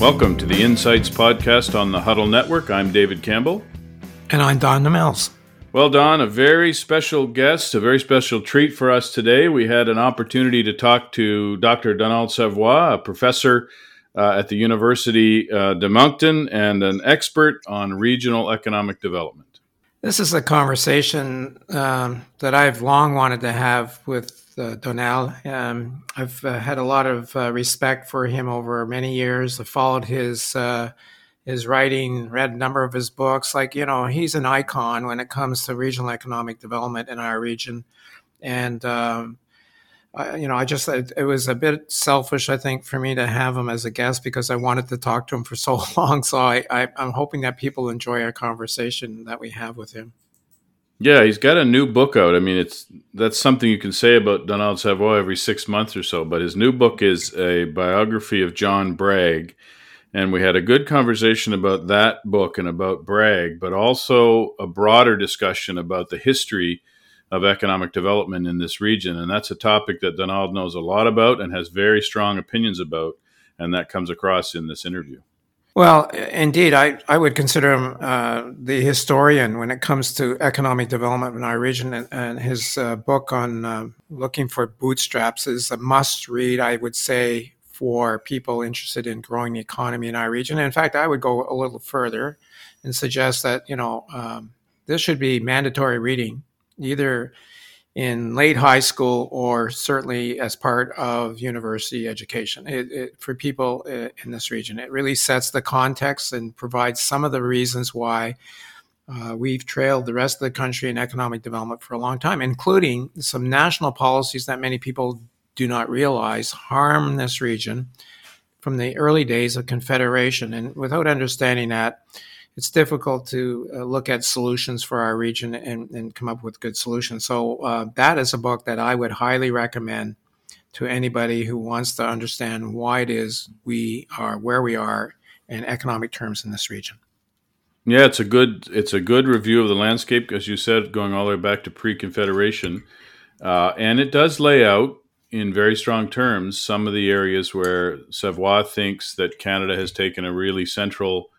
Welcome to the Insights Podcast on the Huddle Network. I'm David Campbell. And I'm Don Mills. Well, Don, a very special guest, a very special treat for us today. We had an opportunity to talk to Dr. Donald Savoie, a professor uh, at the University uh, de Moncton and an expert on regional economic development. This is a conversation um, that I've long wanted to have with uh. Um, I've uh, had a lot of uh, respect for him over many years. I followed his uh, his writing, read a number of his books. Like you know, he's an icon when it comes to regional economic development in our region, and um, I, you know, I just it, it, was a bit selfish, I think, for me to have him as a guest because I wanted to talk to him for so long. So I, I I'm hoping that people enjoy our conversation that we have with him. Yeah, he's got a new book out. I mean, it's that's something you can say about Donald Savoie every six months or so. But his new book is a biography of John Bragg, and we had a good conversation about that book and about Bragg, but also a broader discussion about the history of economic development in this region. And that's a topic that Donald knows a lot about and has very strong opinions about, and that comes across in this interview. Well, indeed, I, I would consider him uh, the historian when it comes to economic development in our region. And, and his uh, book on uh, looking for bootstraps is a must read, I would say, for people interested in growing the economy in our region. in fact, I would go a little further and suggest that, you know, um, this should be mandatory reading, either in late high school or certainly as part of university education it, it, for people uh, in this region. It really sets the context and provides some of the reasons why uh, we've trailed the rest of the country in economic development for a long time, including some national policies that many people do not realize harm this region from the early days of Confederation. And without understanding that, it's difficult to uh, look at solutions for our region and, and come up with good solutions. So uh, that is a book that I would highly recommend to anybody who wants to understand why it is we are where we are in economic terms in this region. Yeah, it's a good it's a good review of the landscape, as you said, going all the way back to pre-Confederation, uh, and it does lay out in very strong terms some of the areas where Savoie thinks that Canada has taken a really central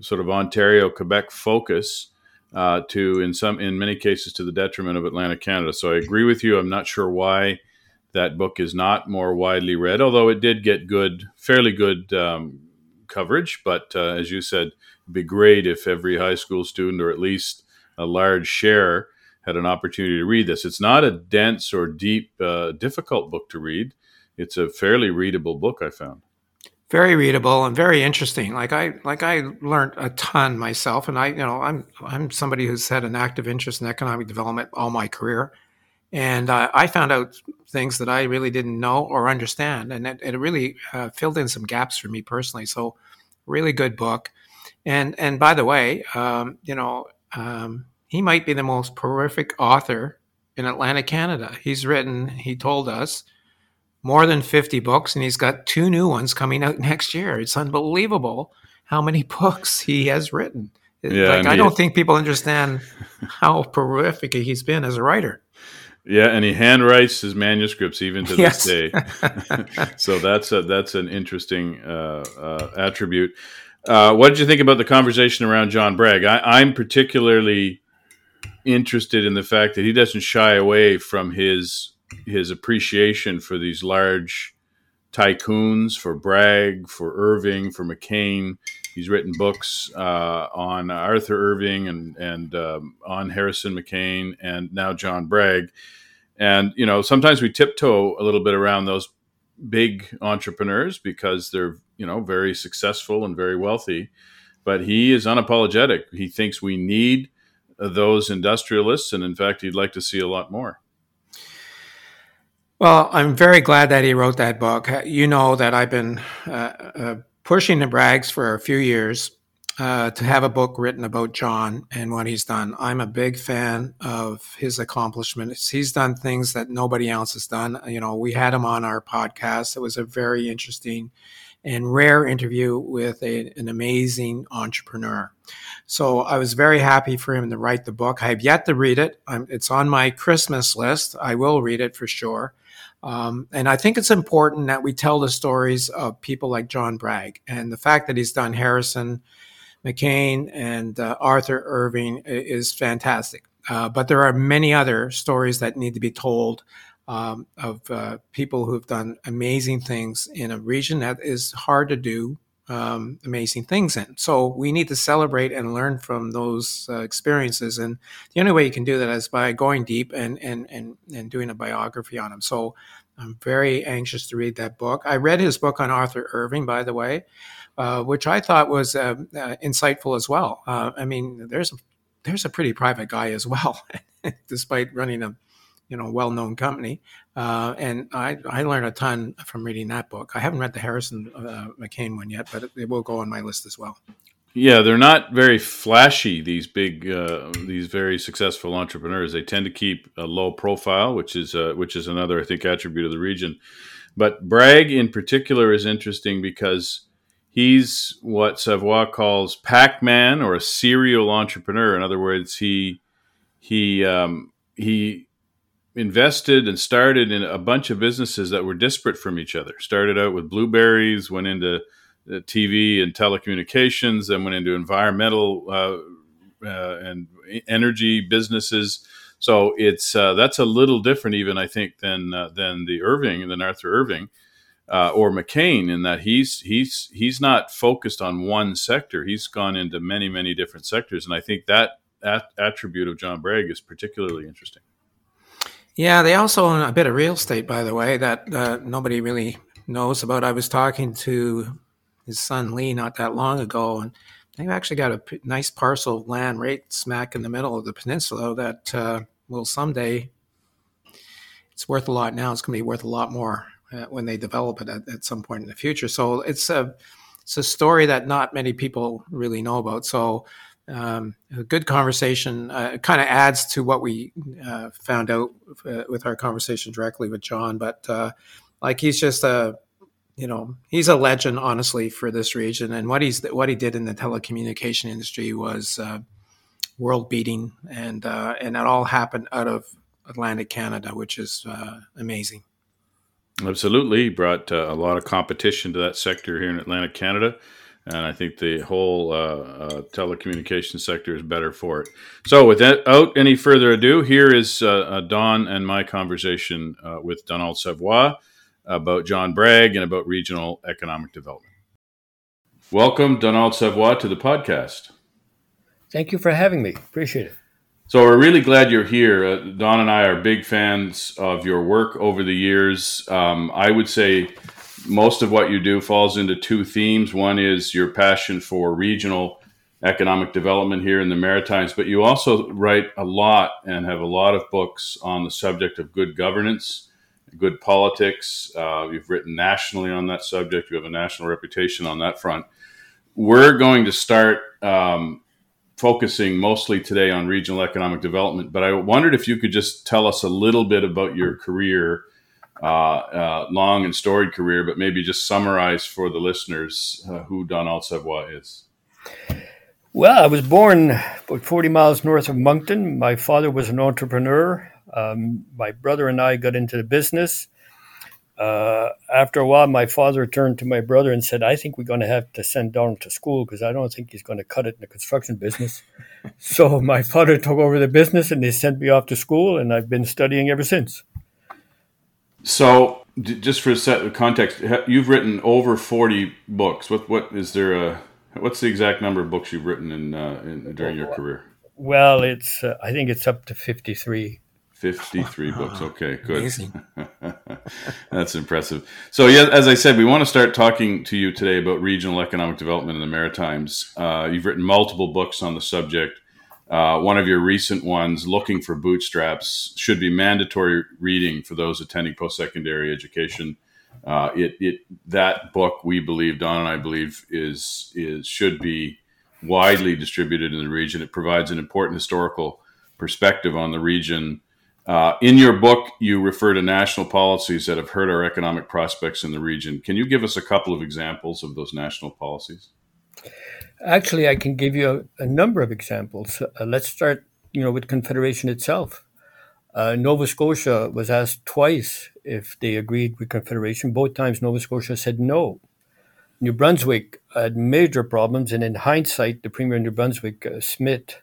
sort of Ontario Quebec focus uh, to in some in many cases to the detriment of Atlantic Canada. So I agree with you. I'm not sure why that book is not more widely read, although it did get good, fairly good um, coverage. But uh, as you said, it'd be great if every high school student or at least a large share had an opportunity to read this. It's not a dense or deep, uh, difficult book to read. It's a fairly readable book, I found very readable and very interesting. Like I like I learned a ton myself, and I you know I'm I'm somebody who's had an active interest in economic development all my career, and uh, I found out things that I really didn't know or understand, and it, it really uh, filled in some gaps for me personally. So, really good book, and and by the way, um, you know um, he might be the most prolific author in Atlantic Canada. He's written, he told us more than 50 books, and he's got two new ones coming out next year. It's unbelievable how many books he has written. Yeah, like, I don't think people understand how prolific he's been as a writer. Yeah, and he handwrites his manuscripts even to yes. this day. so that's a, that's an interesting uh, uh, attribute. Uh, what did you think about the conversation around John Bragg? I, I'm particularly interested in the fact that he doesn't shy away from his his appreciation for these large tycoons, for Bragg, for Irving, for McCain. He's written books uh, on Arthur Irving and and um, on Harrison McCain, and now John Bragg. And you know, sometimes we tiptoe a little bit around those big entrepreneurs because they're you know very successful and very wealthy. But he is unapologetic. He thinks we need those industrialists, and in fact, he'd like to see a lot more. Well, I'm very glad that he wrote that book. You know that I've been uh, uh, pushing the Braggs for a few years uh, to have a book written about John and what he's done. I'm a big fan of his accomplishments. He's done things that nobody else has done. You know, we had him on our podcast. It was a very interesting and rare interview with a, an amazing entrepreneur. So I was very happy for him to write the book. I have yet to read it. I'm, it's on my Christmas list. I will read it for sure. Um, and I think it's important that we tell the stories of people like John Bragg and the fact that he's done Harrison, McCain, and uh, Arthur Irving is fantastic. Uh, but there are many other stories that need to be told um, of uh, people who have done amazing things in a region that is hard to do um, amazing things in. So we need to celebrate and learn from those uh, experiences. And the only way you can do that is by going deep and, and, and, and doing a biography on him. So I'm very anxious to read that book. I read his book on Arthur Irving, by the way, uh, which I thought was uh, uh insightful as well. Uh, I mean, there's a, there's a pretty private guy as well, despite running a you know well-known company uh, and I, I learned a ton from reading that book. I haven't read the harrison uh, mccain one yet but it, it, will go on my list as well. Yeah they're not very flashy these big uh, these very successful entrepreneurs. They tend to keep a low profile which is uh, which is another i think attribute of the region. But bragg in particular is interesting because he's what savoie calls pac-man or a serial entrepreneur. In other words he he um, he invested and started in a bunch of businesses that were disparate from each other. Started out with blueberries, went into uh, TV and telecommunications, then went into environmental uh, uh, and energy businesses. So it's uh, that's a little different, even I think, than uh, than the Irving than Arthur Irving. Uh, or McCain, in that he's he's he's not focused on one sector. He's gone into many many different sectors, and I think that at- attribute of John Bragg is particularly interesting. Yeah, they also own a bit of real estate, by the way, that uh, nobody really knows about. I was talking to his son Lee not that long ago, and they've actually got a p- nice parcel of land right smack in the middle of the peninsula that uh, will someday. It's worth a lot now. It's going to be worth a lot more uh, when they develop it at, at some point in the future. So it's a it's a story that not many people really know about. So um, a good conversation uh, kind of adds to what we uh, found out uh, with our conversation directly with John. But uh, like he's just a, you know, he's a legend, honestly, for this region. And what he's what he did in the telecommunication industry was uh, world beating, and uh, and it all happened out of Atlantic Canada, which is amazing. Absolutely, he brought a lot of competition to that sector here in Atlantic Canada and I think the whole uh, uh, telecommunications sector is better for it. So, without any further ado, here is uh, uh Don and my conversation uh, with Donald Savoie about John Bragg and about regional economic development. Welcome, Donald Savoie, to the podcast. Thank you for having me. Appreciate it. So, we're really glad you're here. Uh, Don and I are big fans of your work over the years. Um, I would say most of what you do falls into two themes. One is your passion for regional economic development here in the Maritimes, but you also write a lot and have a lot of books on the subject of good governance, good politics. Uh, you've written nationally on that subject. You have a national reputation on that front. We're going to start um, focusing mostly today on regional economic development, but I wondered if you could just tell us a little bit about your career uh, uh, long and storied career, but maybe just summarize for the listeners uh, who Donald Savoie is. Well, I was born about 40 miles north of Moncton. My father was an entrepreneur. Um, my brother and I got into the business. Uh, after a while, my father turned to my brother and said, I think we're going to have to send Donald to school because I don't think he's going to cut it in the construction business. so my father took over the business and they sent me off to school, and I've been studying ever since. So, just for a set of context, you've written over forty books. What what is there a what's the exact number of books you've written in, uh, in during your career? Well, it's uh, I think it's up to fifty three. 53 books. Okay, good. That's impressive. So, yeah, as I said, we want to start talking to you today about regional economic development in the Maritimes. Uh, you've written multiple books on the subject. Uh, one of your recent ones, Looking for Bootstraps, should be mandatory reading for those attending post secondary education. Uh, it, it that book we believe Don and I believe is is should be widely distributed in the region. It provides an important historical perspective on the region Uh, in your book, you refer to national policies that have hurt our economic prospects in the region. Can you give us a couple of examples of those national policies? Actually, I can give you a, a number of examples. Uh, let's start, you know, with Confederation itself. Uh, Nova Scotia was asked twice if they agreed with Confederation. Both times, Nova Scotia said no. New Brunswick had major problems, and in hindsight, the Premier of New Brunswick, uh, Smith,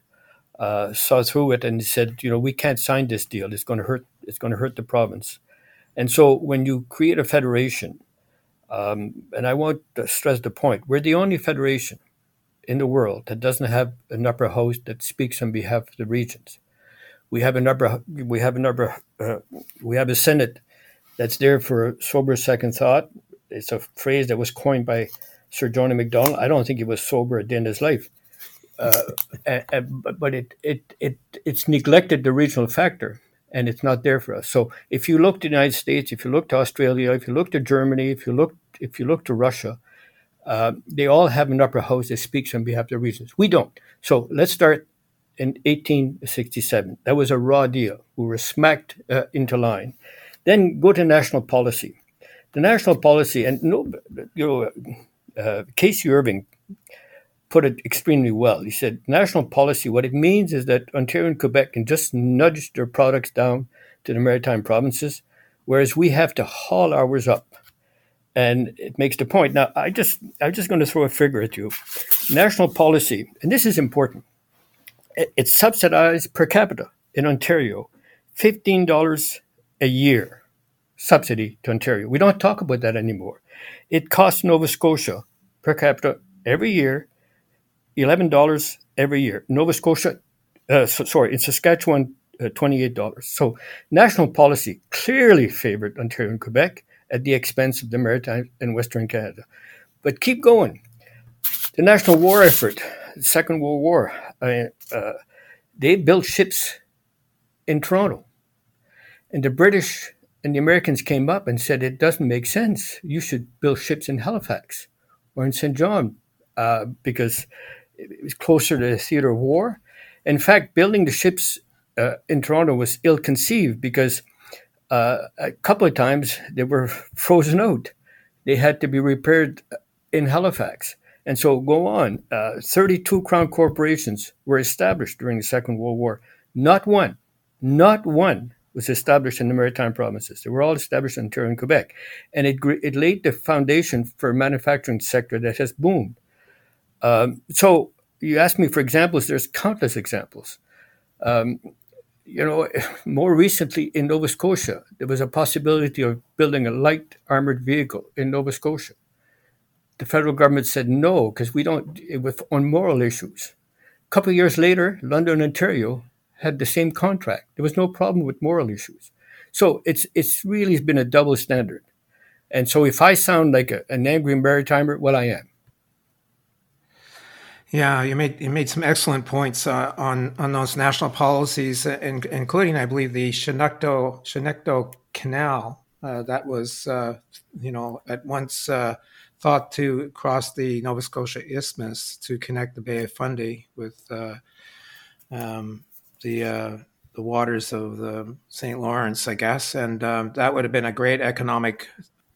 uh, saw through it and said, you know, we can't sign this deal. It's going to hurt. It's going to hurt the province. And so, when you create a federation, um, and I want to stress the point, we're the only federation in the world that doesn't have an upper house that speaks on behalf of the regions. We have an upper, we have an upper, uh, we have a senate that's there for sober second thought. It's a phrase that was coined by Sir John Macdonald. I don't think he was sober at the end of his life, uh, but it, it it it's neglected the regional factor, and it's not there for us. So if you look to the United States, if you look to Australia, if you look to Germany, if you look if you look to Russia, uh, they all have an upper house that speaks on behalf of their regions. We don't. So let's start in 1867. That was a raw deal. We were smacked uh, into line. Then go to national policy. The national policy, and no, you know, uh, K.C. Irving put it extremely well. He said, national policy, what it means is that Ontario and Quebec can just nudge their products down to the maritime provinces, whereas we have to haul ours up. And it makes the point. Now, I just, I'm just going to throw a figure at you. National policy, and this is important, it's subsidized per capita in Ontario, $15 a year subsidy to Ontario. We don't talk about that anymore. It costs Nova Scotia per capita every year $11 every year. Nova Scotia, uh, so, sorry, in Saskatchewan, uh, $28. So national policy clearly favored Ontario and Quebec at the expense of the Maritime and Western Canada. But keep going. The national war effort, the Second World War, uh, they built ships in Toronto. And the British and the Americans came up and said, it doesn't make sense. You should build ships in Halifax or in Saint John uh, because it was closer to the theater of war. In fact, building the ships uh, in Toronto was ill conceived because uh, a couple of times they were frozen out. They had to be repaired in Halifax. And so go on. Uh, 32 crown corporations were established during the Second World War. Not one, not one was established in the maritime provinces. They were all established in Ontario and Quebec. And it, it laid the foundation for a manufacturing sector that has boomed. Um, so you ask me for examples. There's countless examples. Um, you know, more recently in Nova Scotia, there was a possibility of building a light armored vehicle in Nova Scotia. The federal government said no because we don't eh, with on moral issues. A couple of years later, London, Ontario had the same contract. There was no problem with moral issues. So it's it's really been a double standard. And so if I sound like a, an angry maritimer, well, I am. Yeah, you made you made some excellent points uh, on on those national policies, uh, in, including, I believe, the Chignecto Chignecto Canal uh, that was, uh, you know, at once uh, thought to cross the Nova Scotia Isthmus to connect the Bay of Fundy with uh, um, the the waters of the St. Lawrence, I guess, and um, that would have been a great economic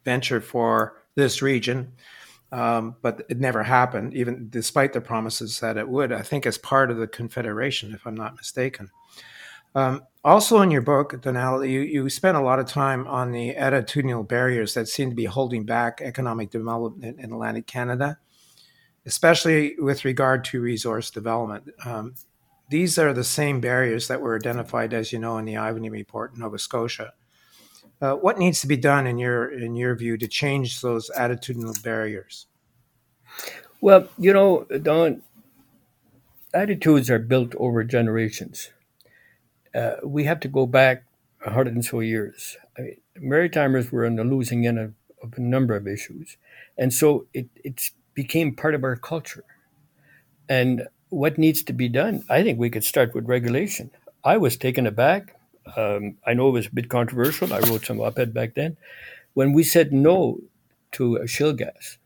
venture for this region. Um, but it never happened, even despite the promises that it would. I think as part of the Confederation, if I'm not mistaken. Um, also, in your book, Donald, you, you spent a lot of time on the attitudinal barriers that seem to be holding back economic development in Atlantic Canada, especially with regard to resource development. Um, these are the same barriers that were identified, as you know, in the Ivany report in Nova Scotia. Uh, what needs to be done in your in your view to change those attitudinal barriers? Well, you know, Don, attitudes are built over generations. Uh, we have to go back a hundred and so years. I mean, Maritimers were on the losing end of, of a number of issues, and so it it became part of our culture. And what needs to be done? I think we could start with regulation. I was taken aback um, I know it was a bit controversial. I wrote some op-ed back then when we said no to shale gas.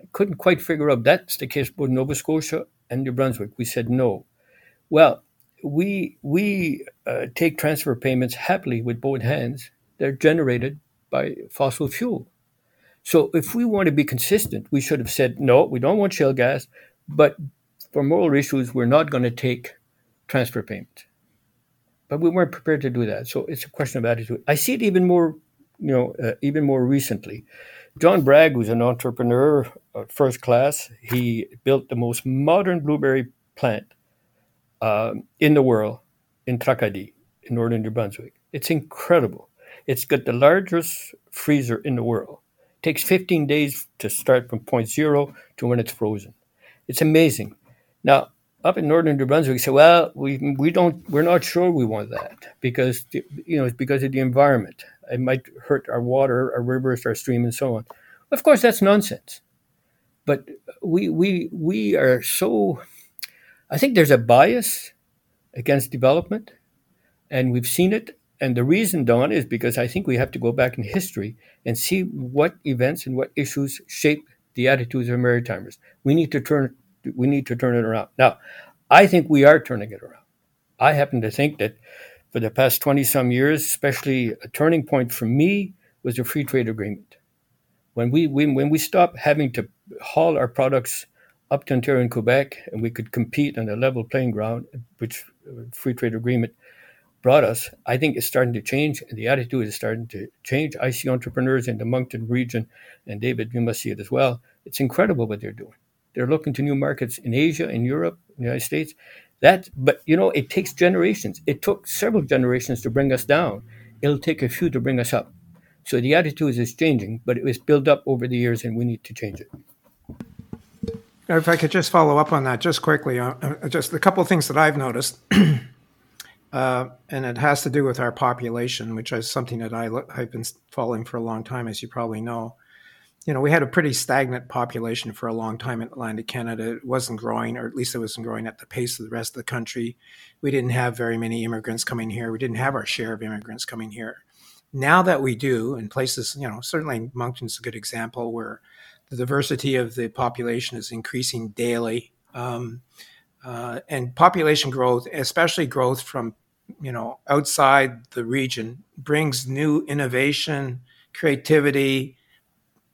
I couldn't quite figure out that's the case both Nova Scotia and New Brunswick. We said no. Well, we we uh, take transfer payments happily with both hands. They're generated by fossil fuel. So if we want to be consistent, we should have said no. We don't want shale gas, but for moral issues, we're not going to take transfer payments. But we weren't prepared to do that. So it's a question of attitude. I see it even more, you know, uh, even more recently. John Bragg, who's an entrepreneur at first class, he built the most modern blueberry plant um, in the world in Tracadie, in northern New Brunswick. It's incredible. It's got the largest freezer in the world. It takes 15 days to start from point zero to when it's frozen. It's amazing. Now, up in northern New Brunswick, say, well, we, we don't, we're not sure we want that because, you know, it's because of the environment. It might hurt our water, our rivers, our stream, and so on. Of course, that's nonsense. But we, we, we are so I think there's a bias against development, and we've seen it. And the reason, Don, is because I think we have to go back in history and see what events and what issues shape the attitudes of Maritimers. We need to turn we need to turn it around. Now, I think we are turning it around. I happen to think that for the past 20 some years, especially a turning point for me was the free trade agreement. When we, when, when we stopped having to haul our products up to Ontario and Quebec, and we could compete on a level playing ground, which uh, free trade agreement brought us, I think it's starting to change, and the attitude is starting to change. I see entrepreneurs in the Moncton region, and David, you must see it as well. It's incredible what they're doing. They're looking to new markets in Asia, in Europe, in the United States. That, but you know, it takes generations. It took several generations to bring us down. It'll take a few to bring us up. So the attitude is changing, but it was built up over the years, and we need to change it. If I could just follow up on that just quickly, uh, uh just a couple of things that I've noticed, uh, and it has to do with our population, which is something that I have been following for a long time, as you probably know. You know, we had a pretty stagnant population for a long time in Atlantic Canada. It wasn't growing, or at least it wasn't growing at the pace of the rest of the country. We didn't have very many immigrants coming here. We didn't have our share of immigrants coming here. Now that we do, in places, you know, certainly Moncton's a good example where the diversity of the population is increasing daily. Um, uh, and population growth, especially growth from you know outside the region, brings new innovation, creativity,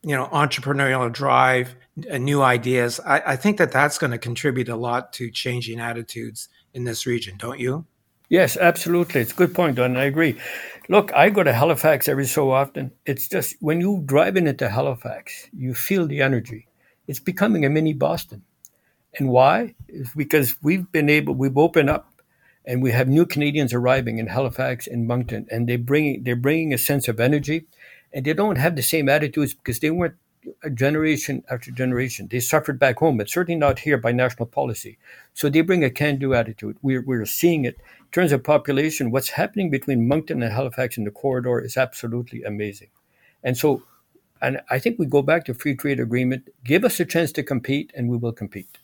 you know, entrepreneurial drive, new ideas. I, I think that that's going to contribute a lot to changing attitudes in this region, don't you? Yes, absolutely. It's a good point, I agree. Look, I go to Halifax every so often. It's just when you drive into Halifax, you feel the energy. It's becoming a mini Boston. And why? It's because we've been able, we've opened up and we have new Canadians arriving in Halifax and Moncton, and they bring they're bringing a sense of energy, and they don't have the same attitudes because they weren't uh, generation after generation. They suffered back home, but certainly not here by national policy. So they bring a can-do attitude. We're, we're seeing it. In terms of population, what's happening between Moncton and Halifax in the corridor is absolutely amazing. And so, and I think we go back to free trade agreement. Give us a chance to compete, and we will compete.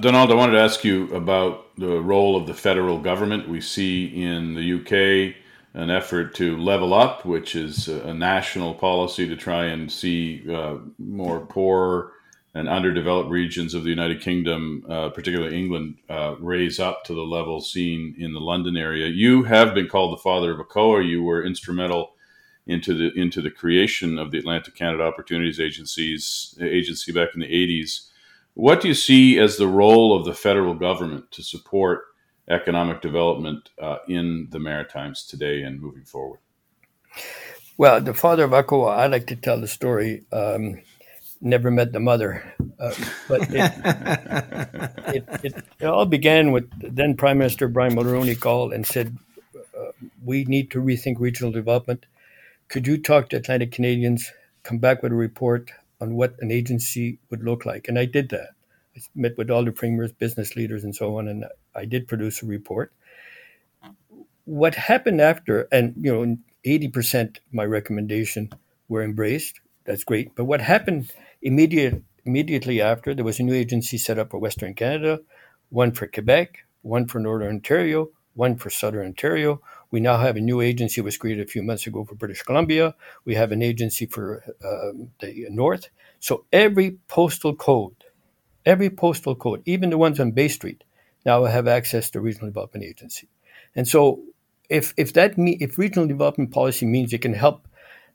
Donald, I wanted to ask you about the role of the federal government. We see in the UK an effort to level up, which is a national policy to try and see uh, more poor and underdeveloped regions of the United Kingdom, uh, particularly England, uh, raise up to the level seen in the London area. You have been called the father of ACOA. You were instrumental into the into the creation of the Atlantic Canada Opportunities agency back in the 80s. What do you see as the role of the federal government to support economic development uh, in the Maritimes today and moving forward? Well, the father of ACOA, I like to tell the story. Um, never met the mother, uh, but it, it, it, it, all began with then Prime Minister Brian Mulroney called and said, uh, "We need to rethink regional development. Could you talk to Atlantic Canadians, come back with a report on what an agency would look like?" And I did that. I met with all the premiers, business leaders, and so on, and I did produce a report. What happened after, and you know, eighty percent of my recommendation were embraced. That's great. But what happened immediate, immediately after? There was a new agency set up for Western Canada, one for Quebec, one for Northern Ontario, one for Southern Ontario. We now have a new agency was created a few months ago for British Columbia. We have an agency for uh, the North. So every postal code, every postal code, even the ones on Bay Street, now have access to regional development agency. And so if if that me, if regional development policy means it can help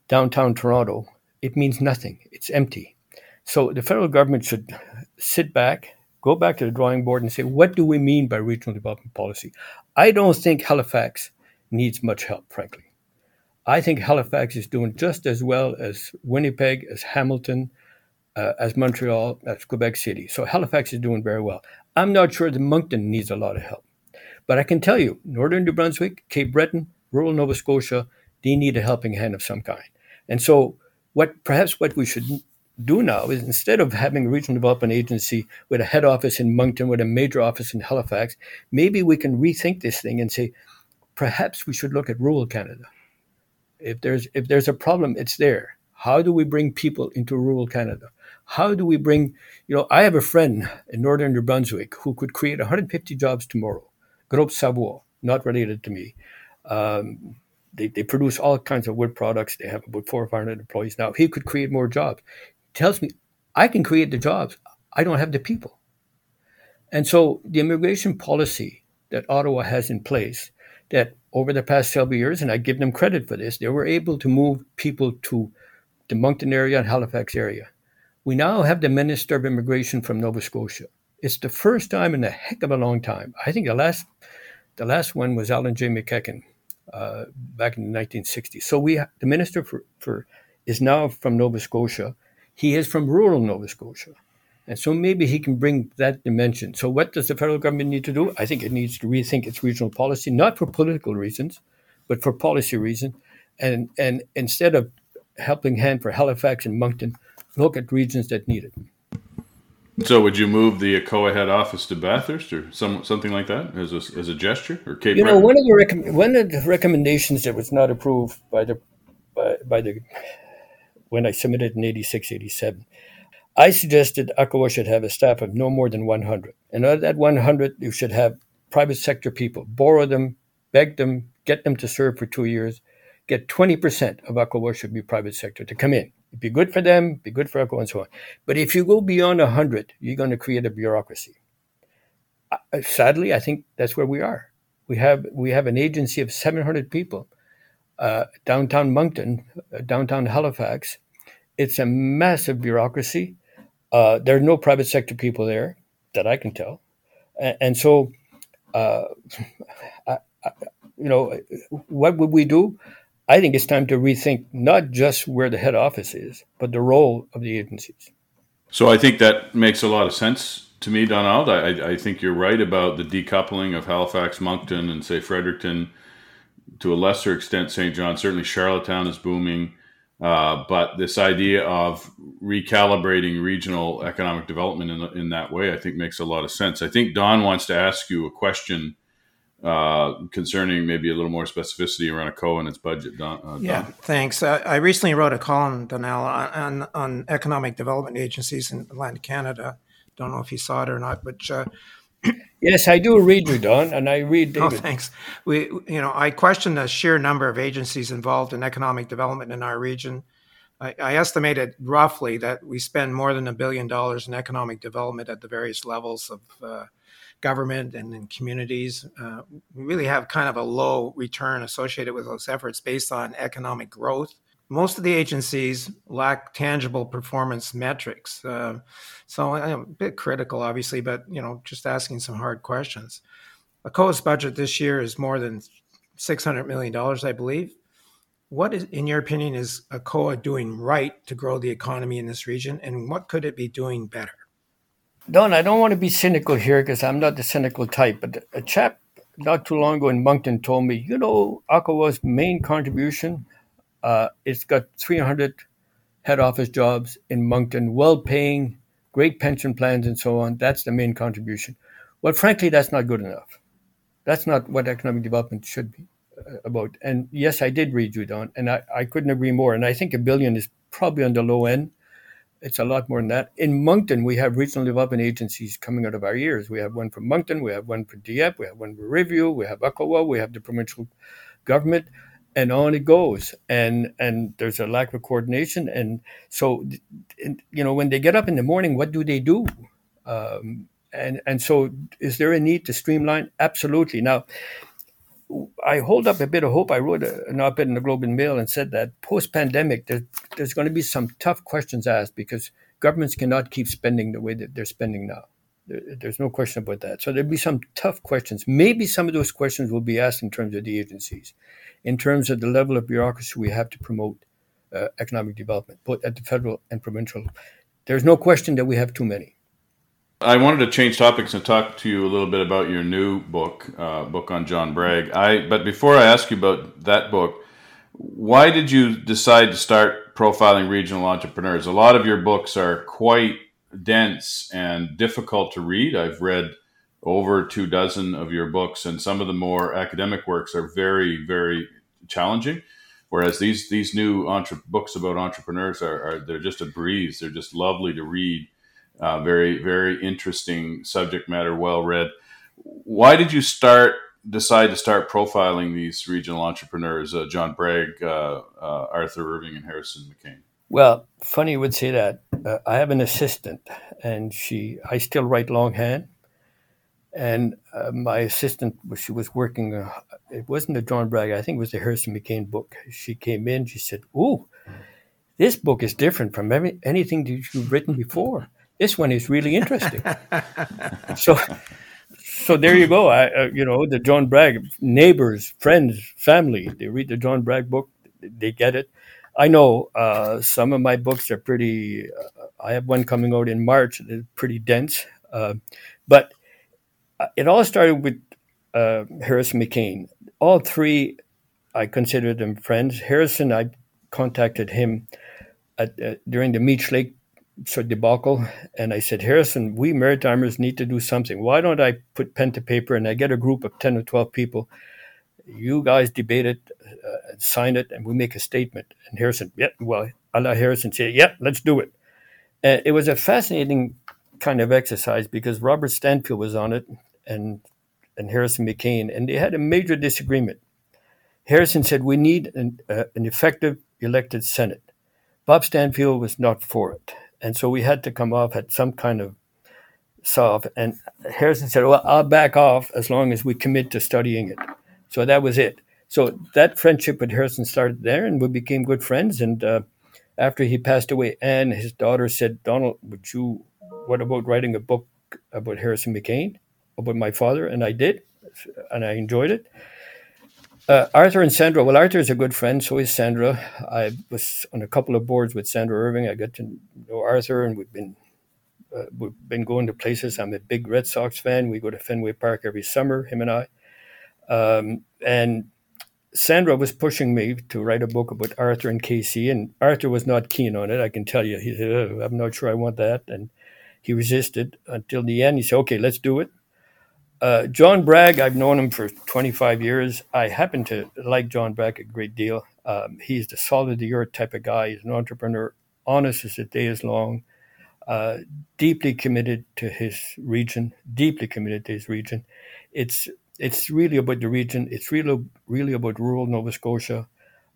downtown Toronto, it means nothing. It's empty. So the federal government should sit back, go back to the drawing board and say, what do we mean by regional development policy? I don't think Halifax needs much help, frankly. I think Halifax is doing just as well as Winnipeg, as Hamilton, uh, as Montreal, as Quebec City. So Halifax is doing very well. I'm not sure that Moncton needs a lot of help. But I can tell you, Northern New Brunswick, Cape Breton, rural Nova Scotia, they need a helping hand of some kind. And so what perhaps what we should do now is instead of having a regional development agency with a head office in Moncton, with a major office in Halifax, maybe we can rethink this thing and say, perhaps we should look at rural Canada. If there's if there's a problem, it's there. How do we bring people into rural Canada? How do we bring, you know, I have a friend in northern New Brunswick who could create 150 jobs tomorrow. Groupe Savoie, not related to me. Um, they, they produce all kinds of wood products. They have about four or 500 employees now. He could create more jobs. He tells me, I can create the jobs. I don't have the people. And so the immigration policy that Ottawa has in place, that over the past several years, and I give them credit for this, they were able to move people to the Moncton area and Halifax area. We now have the Minister of Immigration from Nova Scotia. It's the first time in a heck of a long time. I think the last the last one was Allan J. MacEachen uh, back in the 1960s. So we the minister for, for is now from Nova Scotia. He is from rural Nova Scotia. And so maybe he can bring that dimension. So, what does the federal government need to do? I think it needs to rethink its regional policy, not for political reasons, but for policy reasons. And, and instead of helping hand for Halifax and Moncton, look at regions that need it. So, would you move the ACOA head office to Bathurst or some something like that as a, as a gesture or Cape? You know, one of the rec- one of the recommendations that was not approved by the by, by the when I submitted in 86, 87, I suggested ACOA should have a staff of no more than 100, and out of that 100, you should have private sector people, borrow them, beg them, get them to serve for two years, get 20% of ACOA should be private sector to come in It'd be good for them, be good for everyone, and so on. But if you go beyond 100, you're going to create a bureaucracy. Uh, sadly, I think that's where we are. We have we have an agency of 700 people, uh, downtown Moncton, uh, downtown Halifax. It's a massive bureaucracy. Uh, there are no private sector people there that I can tell, and, and so, uh, I, I, you know, what would we do? I think it's time to rethink not just where the head office is, but the role of the agencies. So I think that makes a lot of sense to me, Donald. I, I think you're right about the decoupling of Halifax, Moncton, and say Fredericton. To a lesser extent, Saint John. Certainly, Charlottetown is booming. Uh, but this idea of recalibrating regional economic development in, in that way, I think, makes a lot of sense. I think Don wants to ask you a question uh, concerning maybe a little more specificity around ACOA and its budget. Don, uh, yeah, Don. thanks. Uh, I recently wrote a column, Donald, on, on economic development agencies in Atlantic Canada. Don't know if you saw it or not, but uh, yes, I do read you, Don, and I read oh, David. Oh, thanks. We, you know, I question the sheer number of agencies involved in economic development in our region. I, I estimated roughly that we spend more than a billion dollars in economic development at the various levels of uh, government and in communities. Uh, we really have kind of a low return associated with those efforts based on economic growth. Most of the agencies lack tangible performance metrics. Uh, so I'm a bit critical, obviously, but you know, just asking some hard questions. ACOA's budget this year is more than $600 million, I believe. What is, in your opinion, is ACOA doing right to grow the economy in this region, and what could it be doing better? Don, I don't want to be cynical here because I'm not the cynical type, but a chap not too long ago in Moncton told me, you know, ACOA's main contribution, uh, it's got 300 head office jobs in Moncton, well paying, great pension plans, and so on. That's the main contribution. Well, frankly, that's not good enough. That's not what economic development should be uh, about. And yes, I did read you, Don, and I, I couldn't agree more. And I think a billion is probably on the low end it's a lot more than that. In Moncton, we have regional development agencies coming out of our ears. We have one for Moncton, we have one for Dieppe, we have one for Riverview, we have ACOA, we have the provincial government, and on it goes. And and there's a lack of coordination. And so, you know, when they get up in the morning, what do they do? Um, and and so is there a need to streamline? Absolutely. Now, I hold up a bit of hope. I wrote an op-ed in the Globe and Mail and said that post-pandemic, there, there's going to be some tough questions asked because governments cannot keep spending the way that they're spending now. There, there's no question about that. So there'll be some tough questions. Maybe some of those questions will be asked in terms of the agencies, in terms of the level of bureaucracy we have to promote uh, economic development, both at the federal and provincial. There's no question that we have too many. I wanted to change topics and talk to you a little bit about your new book, uh, book on John Bragg. I but before I ask you about that book, why did you decide to start profiling regional entrepreneurs? A lot of your books are quite dense and difficult to read. I've read over two dozen of your books, and some of the more academic works are very, very challenging. Whereas these these new entre- books about entrepreneurs are, are they're just a breeze. They're just lovely to read uh, very, very interesting subject matter, well read. Why did you start decide to start profiling these regional entrepreneurs, uh, John Bragg, uh, uh Arthur Irving, and Harrison McCain? Well, funny you would say that. Uh, I have an assistant, and she I still write longhand. And uh, my assistant, she was working. it wasn't a John Bragg. I think it was the Harrison McCain book. She came in. She said, "Ooh, this book is different from every, anything that you've written before." This one is really interesting. so, so there you go. I, uh, you know, the John Bragg neighbors, friends, family. They read the John Bragg book, they get it. I know uh, some of my books are pretty. Uh, I have one coming out in March. It's pretty dense, uh, but uh, it all started with uh, Harrison McCain. All three, I consider them friends. Harrison, I contacted him at, during the Meech Lake of debacle. And I said, Harrison, we Maritimers need to do something. Why don't I put pen to paper and I get a group of 10 or 12 people? You guys debate it, uh, sign it, and we make a statement. And Harrison, yeah, well, let Harrison say, yeah, let's do it. Uh, it was a fascinating kind of exercise because Robert Stanfield was on it and and Harrison McCain, and they had a major disagreement. Harrison said, We need an, uh, an effective elected Senate. Bob Stanfield was not for it. And so we had to come off at some kind of solve. And Harrison said, Well, I'll back off as long as we commit to studying it. So that was it. So that friendship with Harrison started there, and we became good friends. And uh, after he passed away, Anne, his daughter, said, Donald, would you, what about writing a book about Harrison McCain, about my father? And I did, and I enjoyed it. Uh, Arthur and Sandra. Well, Arthur is a good friend, so is Sandra. I was on a couple of boards with Sandra Irving. I got to know Arthur, and we've been uh, we've been going to places. I'm a big Red Sox fan. We go to Fenway Park every summer, him and I. Um, and Sandra was pushing me to write a book about Arthur and K.C., and Arthur was not keen on it. I can tell you. He said, "I'm not sure I want that," and he resisted until the end. He said, "Okay, let's do it." Uh, John Bragg, I've known him for 25 years. I happen to like John Bragg a great deal. Um, he's the solid of the earth type of guy. He's an entrepreneur, honest as the day is long, uh, deeply committed to his region, deeply committed to his region. It's it's really about the region. It's really really about rural Nova Scotia.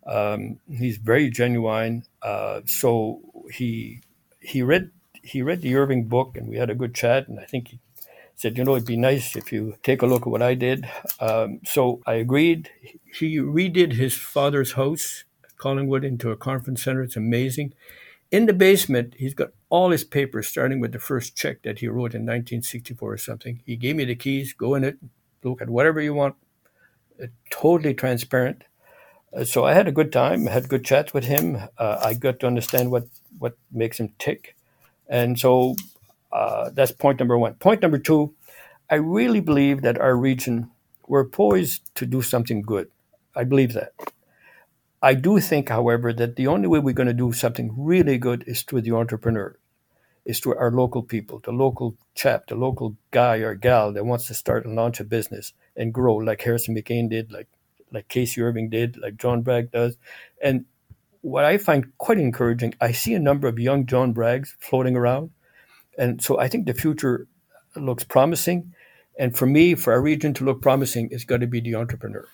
Um, he's very genuine. Uh, so he he read he read the Irving book, and we had a good chat. And I think he said, you know, it'd be nice if you take a look at what I did. Um, so I agreed. He redid his father's house, Collingwood, into a conference center. It's amazing. In the basement, he's got all his papers, starting with the first check that he wrote in 1964 or something. He gave me the keys, go in it, look at whatever you want. Uh, totally transparent. Uh, so I had a good time, I had good chats with him. Uh, I got to understand what, what makes him tick. And so uh, that's point number one. Point number two, I really believe that our region, we're poised to do something good. I believe that. I do think, however, that the only way we're going to do something really good is through the entrepreneur, is through our local people, the local chap, the local guy or gal that wants to start and launch a business and grow, like Harrison McCain did, like like K.C. Irving did, like John Bragg does. And what I find quite encouraging, I see a number of young John Braggs floating around and so I think the future looks promising. And for me, for our region to look promising, it's got to be the entrepreneur.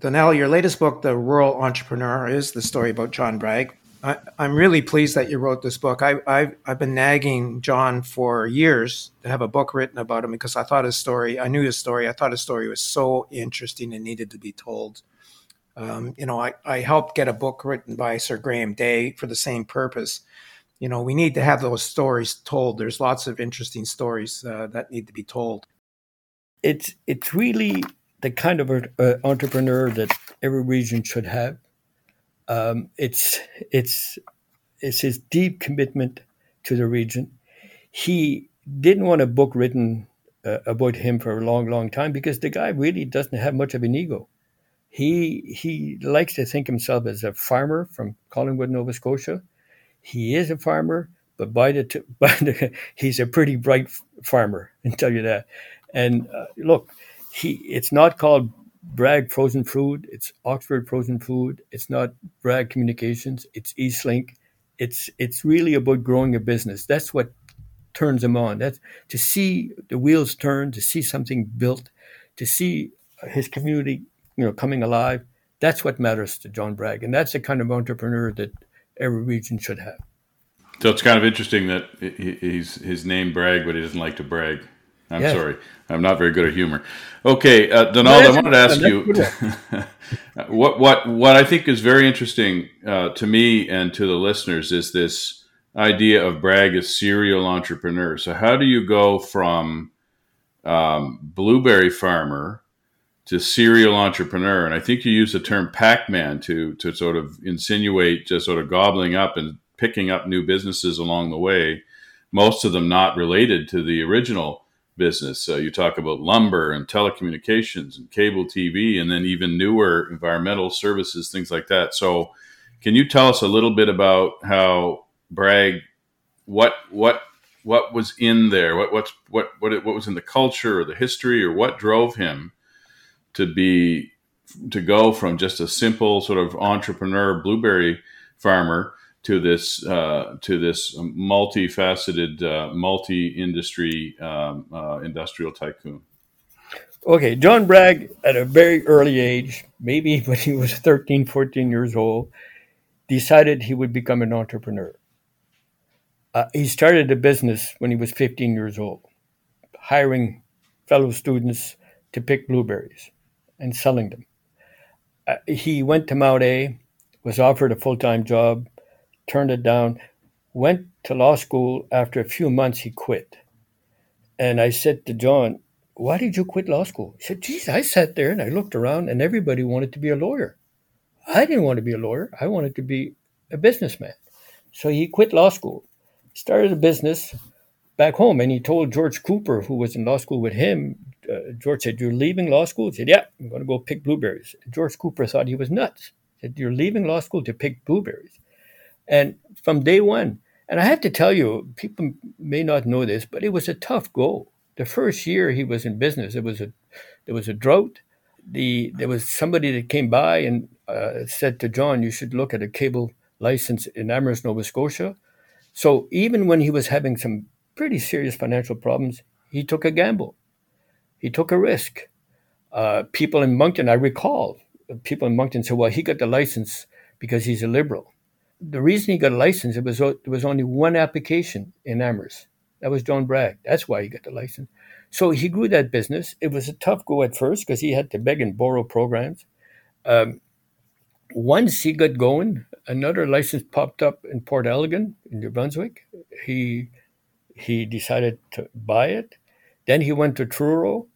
Donald, your latest book, The Rural Entrepreneur, is the story about John Bragg. I, am really pleased that you wrote this book. I, I've, I've been nagging John for years to have a book written about him because I thought his story, I knew his story, I thought his story was so interesting and needed to be told. Um, you know, I, I helped get a book written by Sir Graham Day for the same purpose. You know, we need to have those stories told. There's lots of interesting stories uh, that need to be told. It's it's really the kind of uh, entrepreneur that every region should have um, it's it's it's his deep commitment to the region. He didn't want a book written uh, about him for a long, long time because the guy really doesn't have much of an ego. He he likes to think himself as a farmer from Collingwood, Nova Scotia. He is a farmer, but by the, t- by the he's a pretty bright farmer. I tell you that. And uh, look, he it's not called Bragg Frozen Food. It's Oxford Frozen Food. It's not Bragg Communications. It's Eastlink. It's it's really about growing a business. That's what turns him on. That's to see the wheels turn, to see something built, to see his community, you know, coming alive. That's what matters to John Bragg, and that's the kind of entrepreneur that every region should have. So it's kind of interesting that he's his name Bragg, but he doesn't like to brag. I'm yes. sorry. I'm not very good at humor. Okay, uh, Donald, I wanted to ask you what what what I think is very interesting uh, to me and to the listeners is this idea of Bragg as serial entrepreneur. So, how do you go from um, blueberry farmer to serial entrepreneur? And I think you use the term Pac-Man to to sort of insinuate just sort of gobbling up and picking up new businesses along the way. Most of them not related to the original business. So you talk about lumber and telecommunications and cable TV, and then even newer environmental services, things like that. So, can you tell us a little bit about how Bragg, what what what was in there, what what's what what what was in the culture or the history, or what drove him to be to go from just a simple sort of entrepreneur blueberry farmer to this uh, to this multifaceted, uh, multi-industry um, uh, industrial tycoon? Okay, John Bragg, at a very early age, maybe when he was 13, 14 years old, decided he would become an entrepreneur. Uh, he started a business when he was 15 years old, hiring fellow students to pick blueberries and selling them. Uh, he went to Mount A, was offered a full time job, turned it down, went to law school. After a few months, he quit. And I said to John, Why did you quit law school? He said, Geez, I sat there and I looked around and everybody wanted to be a lawyer. I didn't want to be a lawyer, I wanted to be a businessman. So he quit law school, started a business back home, and he told George Cooper, who was in law school with him, uh, George said, You're leaving law school? He said, Yeah, I'm going to go pick blueberries. George Cooper thought he was nuts. He said, You're leaving law school to pick blueberries. And from day one, and I have to tell you, people may not know this, but it was a tough go. The first year he was in business, it was a there was a drought. The there was somebody that came by and uh, said to John, "You should look at a cable license in Amherst, Nova Scotia." So even when he was having some pretty serious financial problems, he took a gamble. He took a risk. Uh, people in Moncton, I recall, people in Moncton said, "Well, he got the license because he's a liberal." the reason he got a license, it was there was only one application in Amherst. That was John Bragg. That's why he got the license. So he grew that business. It was a tough go at first because he had to beg and borrow programs. Um, once he got going, another license popped up in Port Elgin in New Brunswick. He he decided to buy it. Then he went to Truro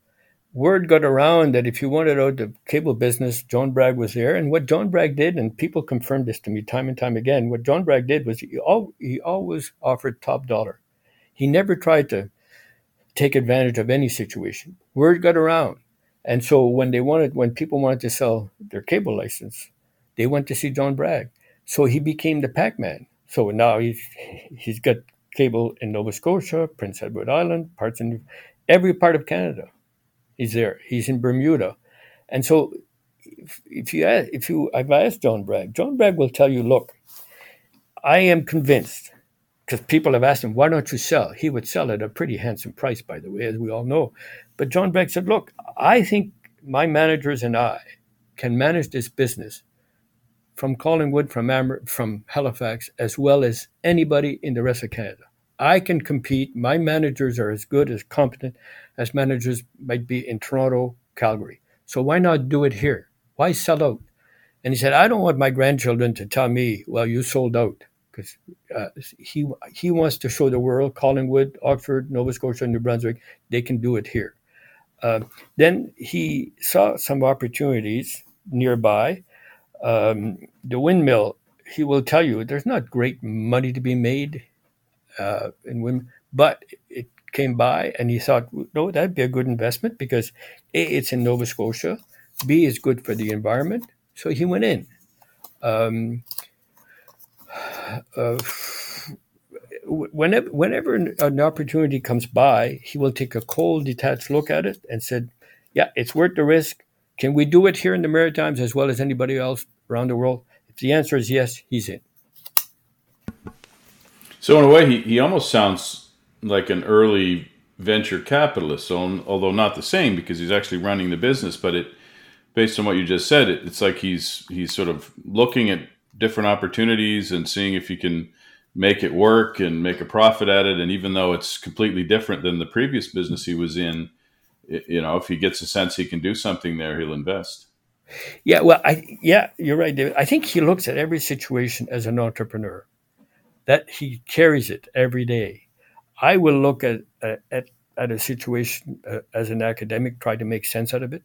word got around that if you wanted out the cable business, John Bragg was there. And what John Bragg did, and people confirmed this to me time and time again, what John Bragg did was he, all, he always offered top dollar. He never tried to take advantage of any situation. Word got around. And so when they wanted, when people wanted to sell their cable license, they went to see John Bragg. So he became the Pac-Man. So now he's he's got cable in Nova Scotia, Prince Edward Island, parts in every part of Canada. He's there. He's in Bermuda, and so if, if you ask, if you I've asked John Bragg, John Bragg will tell you, look, I am convinced because people have asked him, why don't you sell? He would sell at a pretty handsome price, by the way, as we all know. But John Bragg said, look, I think my managers and I can manage this business from Collingwood, from from Halifax, as well as anybody in the rest of Canada. I can compete. My managers are as good, as competent as managers might be in Toronto, Calgary. So why not do it here? Why sell out? And he said, I don't want my grandchildren to tell me, well, you sold out. Because uh, he, he wants to show the world, Collingwood, Oxford, Nova Scotia, New Brunswick, they can do it here. Uh, then he saw some opportunities nearby. Um, the windmill, he will tell you, there's not great money to be made uh, in women, but it came by and he thought, no, that'd be a good investment because A, it's in Nova Scotia, B, is good for the environment. So he went in. Um, uh, whenever, whenever an opportunity comes by, he will take a cold, detached look at it and said, yeah, it's worth the risk. Can we do it here in the Maritimes as well as anybody else around the world? If the answer is yes, he's in. So in a way, he, he almost sounds like an early venture capitalist. So although not the same because he's actually running the business, but it based on what you just said, it, it's like he's he's sort of looking at different opportunities and seeing if he can make it work and make a profit at it. And even though it's completely different than the previous business he was in, you know, if he gets a sense he can do something there, he'll invest. Yeah, well, I yeah, you're right, David. I think he looks at every situation as an entrepreneur that he carries it every day. I will look at at, at a situation uh, as an academic, try to make sense out of it.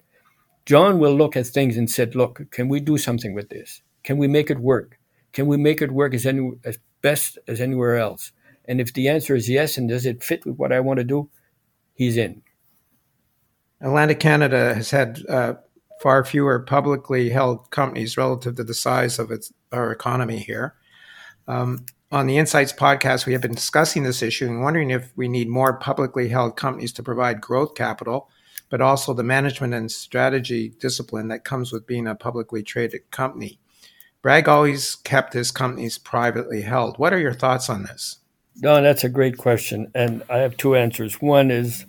John will look at things and said, "Look, can we do something with this? Can we make it work? Can we make it work as any as best as anywhere else?" And if the answer is yes, and does it fit with what I want to do, he's in. Atlantic Canada has had uh, far fewer publicly held companies relative to the size of its our economy here. Um, on the Insights podcast, we have been discussing this issue and wondering if we need more publicly held companies to provide growth capital, but also the management and strategy discipline that comes with being a publicly traded company. Bragg always kept his companies privately held. What are your thoughts on this? Don, that's a great question. And I have two answers. One is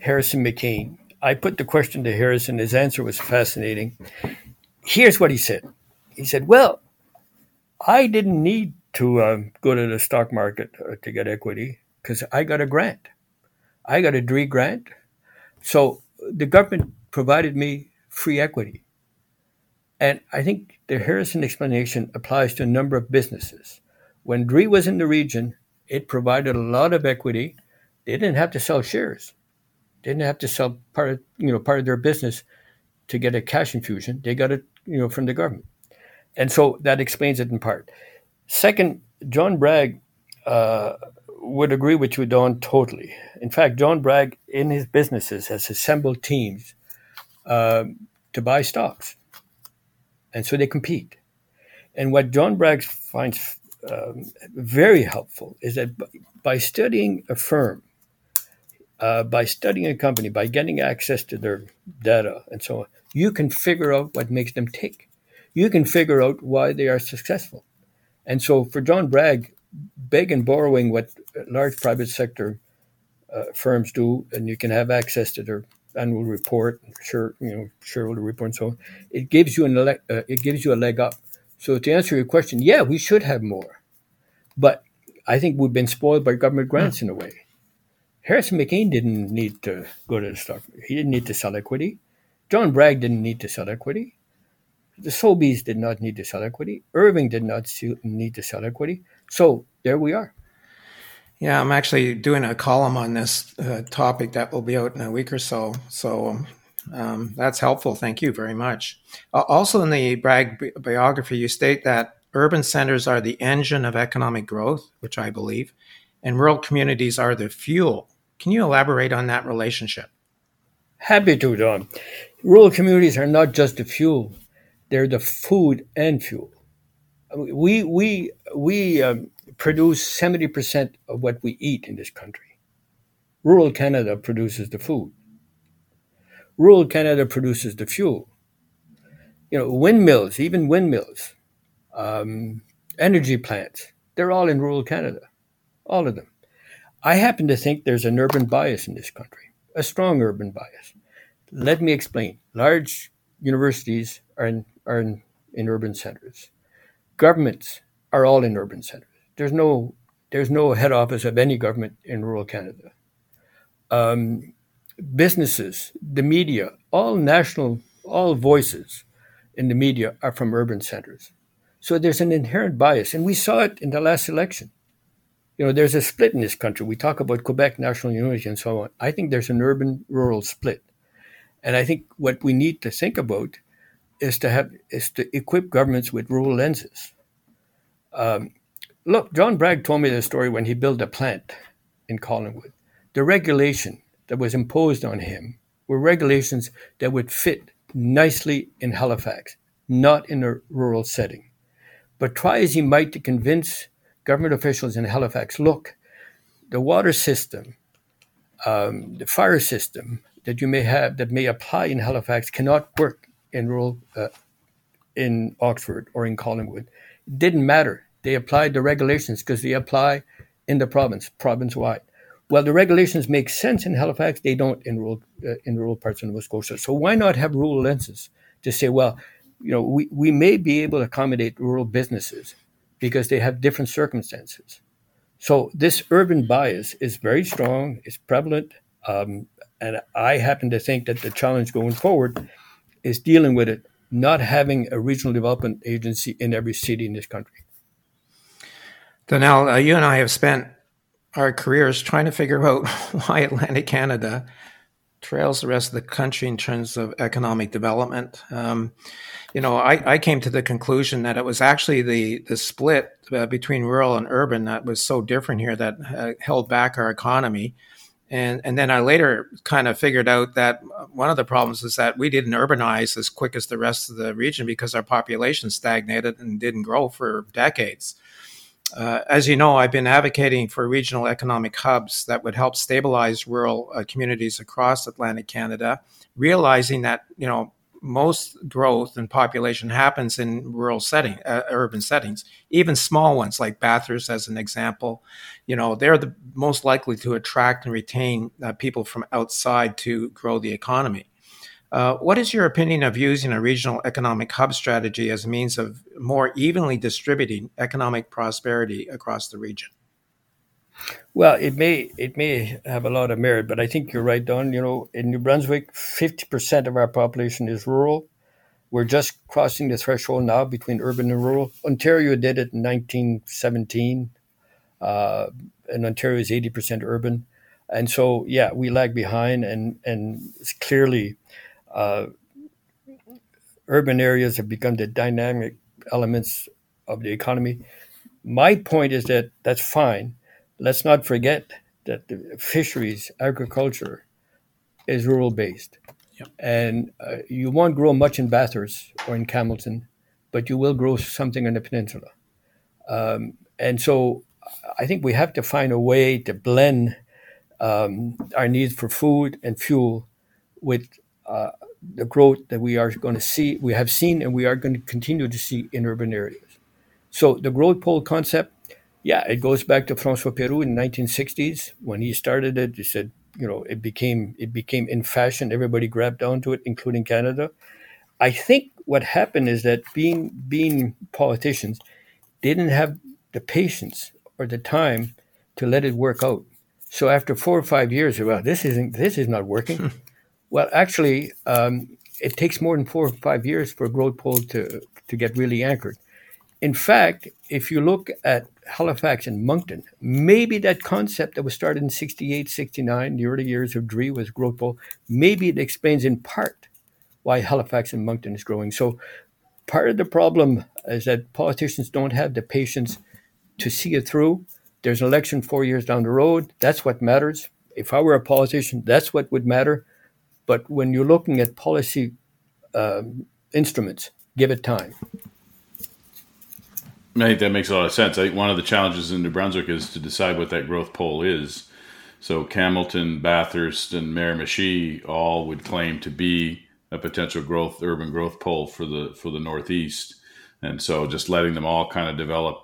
Harrison McCain. I put the question to Harrison. His answer was fascinating. Here's what he said He said, Well, I didn't need to uh, go to the stock market uh, to get equity because I got a grant. I got a DREE grant. So the government provided me free equity. And I think the Harrison explanation applies to a number of businesses. When DREE was in the region, it provided a lot of equity. They didn't have to sell shares. They didn't have to sell part of, you know, part of their business to get a cash infusion. They got it, you know, from the government. And so that explains it in part. Second, John Bragg uh, would agree with you, Don, totally. In fact, John Bragg, in his businesses, has assembled teams uh, to buy stocks. And so they compete. And what John Bragg finds um, very helpful is that by studying a firm, uh, by studying a company, by getting access to their data and so on, you can figure out what makes them tick. You can figure out why they are successful. And so for John Bragg, begging borrowing what large private sector uh, firms do, and you can have access to their annual report, sure, you know, shareholder report, and so on. It gives you an uh, it gives you a leg up. So to answer your question, yeah, we should have more, but I think we've been spoiled by government grants in a way. Harrison McCain didn't need to go to the stock. He didn't need to sell equity. John Bragg didn't need to sell equity. The Sobeys did not need to sell equity. Irving did not need to sell equity. So there we are. Yeah, I'm actually doing a column on this uh, topic that will be out in a week or so. So um, um that's helpful. Thank you very much. Uh, also, in the Bragg bi- biography, you state that urban centers are the engine of economic growth, which I believe, and rural communities are the fuel. Can you elaborate on that relationship? Happy to, Don. Rural communities are not just the fuel, they're the food and fuel. We we we um, produce seventy percent of what we eat in this country. Rural Canada produces the food. Rural Canada produces the fuel. You know, windmills, even windmills, um, energy plants, they're all in rural Canada, all of them. I happen to think there's an urban bias in this country, a strong urban bias. Let me explain. Large universities are in are in, in urban centers. governments are all in urban centers. There's no there's no head office of any government in rural Canada. Um, businesses, the media, all national, all voices in the media are from urban centers. So there's an inherent bias, and we saw it in the last election. You know, there's a split in this country. We talk about Quebec national unity and so on. I think there's an urban-rural split, and I think what we need to think about is to have is to equip governments with rural lenses. Um, look, John Bragg told me the story when he built a plant in Collingwood. The regulation that was imposed on him were regulations that would fit nicely in Halifax, not in a rural setting. But try as he might to convince government officials in Halifax look, the water system, um, the fire system that you may have that may apply in Halifax cannot work in rural uh, in Oxford or in Collingwood. It didn't matter. They applied the regulations because they apply in the province, province wide. Well, the regulations make sense in Halifax. They don't in rural uh, in rural parts of Nova Scotia. So why not have rural lenses to say, well, you know, we, we may be able to accommodate rural businesses because they have different circumstances. So this urban bias is very strong, it's prevalent, um, and I happen to think that the challenge going forward is dealing with it, not having a regional development agency in every city in this country. Donald, uh, you and I have spent our careers trying to figure out why Atlantic Canada trails the rest of the country in terms of economic development. Um, you know, I, I, came to the conclusion that it was actually the the split uh, between rural and urban that was so different here that uh, held back our economy. And and then I later kind of figured out that one of the problems is that we didn't urbanize as quick as the rest of the region because our population stagnated and didn't grow for decades. Uh, as you know, I've been advocating for regional economic hubs that would help stabilize rural uh, communities across Atlantic Canada, realizing that you know most growth and population happens in rural setting, uh, urban settings. Even small ones like Bathurst, as an example, you know they're the most likely to attract and retain uh, people from outside to grow the economy. Uh, what is your opinion of using a regional economic hub strategy as a means of more evenly distributing economic prosperity across the region? Well, it may it may have a lot of merit, but I think you're right, Don. You know, in New Brunswick, fifty percent of our population is rural. We're just crossing the threshold now between urban and rural. Ontario did it in 1917, uh, and Ontario is eighty percent urban, and so yeah, we lag behind, and and it's clearly uh, urban areas have become the dynamic elements of the economy. My point is that that's fine. Let's not forget that the fisheries, agriculture is rural based. Yep. And uh, you won't grow much in Bathurst or in Campbellton, but you will grow something on the peninsula. Um, and so I think we have to find a way to blend um, our needs for food and fuel with uh, the growth that we are going to see, we have seen, and we are going to continue to see in urban areas. So the growth pole concept, yeah, it goes back to Francois Perroux in the 1960s when he started it. He said, you know, it became it became in fashion. Everybody grabbed onto it, including Canada. I think what happened is that being being politicians didn't have the patience or the time to let it work out. So after four or five years, well, this isn't this is not working. Well, actually, um, it takes more than four or five years for a growth pole to, to get really anchored. In fact, if you look at Halifax and Moncton, maybe that concept that was started in 68, 69, the early years of DREE was growth pole, maybe it explains in part why Halifax and Moncton is growing. So part of the problem is that politicians don't have the patience to see it through. There's an election four years down the road. That's what matters. If I were a politician, that's what would matter. But when you're looking at policy um, instruments, give it time. I think that makes a lot of sense. I think one of the challenges in New Brunswick is to decide what that growth pole is. So Campbellton, Bathurst, and Miramichi all would claim to be a potential growth urban growth pole for the for the Northeast. And so just letting them all kind of develop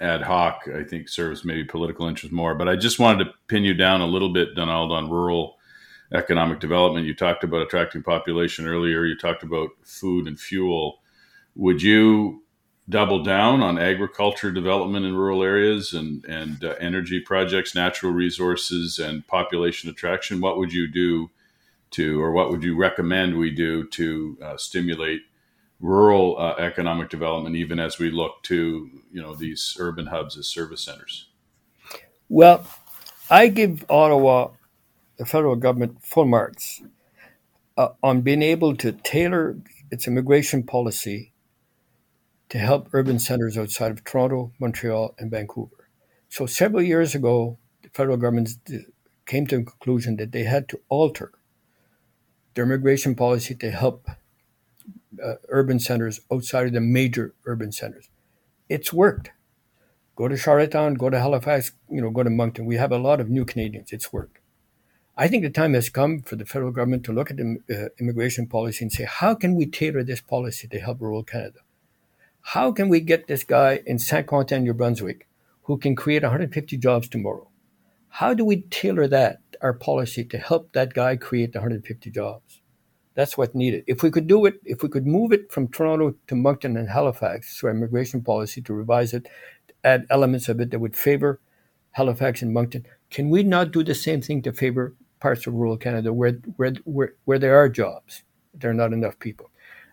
ad hoc, I think serves maybe political interest more. But I just wanted to pin you down a little bit, Donald, on rural economic development. You talked about attracting population earlier. You talked about food and fuel. Would you double down on agriculture development in rural areas and and uh, energy projects, natural resources, and population attraction? What would you do to, or what would you recommend we do to uh, stimulate rural uh, economic development, even as we look to you know these urban hubs as service centers? Well, I give Ottawa, the federal government, full marks uh, on being able to tailor its immigration policy to help urban centers outside of Toronto, Montreal, and Vancouver. So several years ago, the federal government came to a conclusion that they had to alter their immigration policy to help uh, urban centers outside of the major urban centers. It's worked. Go to Charlottetown, go to Halifax, you know, go to Moncton. We have a lot of new Canadians. It's worked. I think the time has come for the federal government to look at the uh, immigration policy and say, how can we tailor this policy to help rural Canada? How can we get this guy in Saint Quentin, New Brunswick, who can create 150 jobs tomorrow? How do we tailor that, our policy, to help that guy create 150 jobs? That's what's needed. If we could do it, if we could move it from Toronto to Moncton and Halifax through immigration policy to revise it, add elements of it that would favor Halifax and Moncton, can we not do the same thing to favor parts of rural Canada where, where, where, where there are jobs? There are not enough people.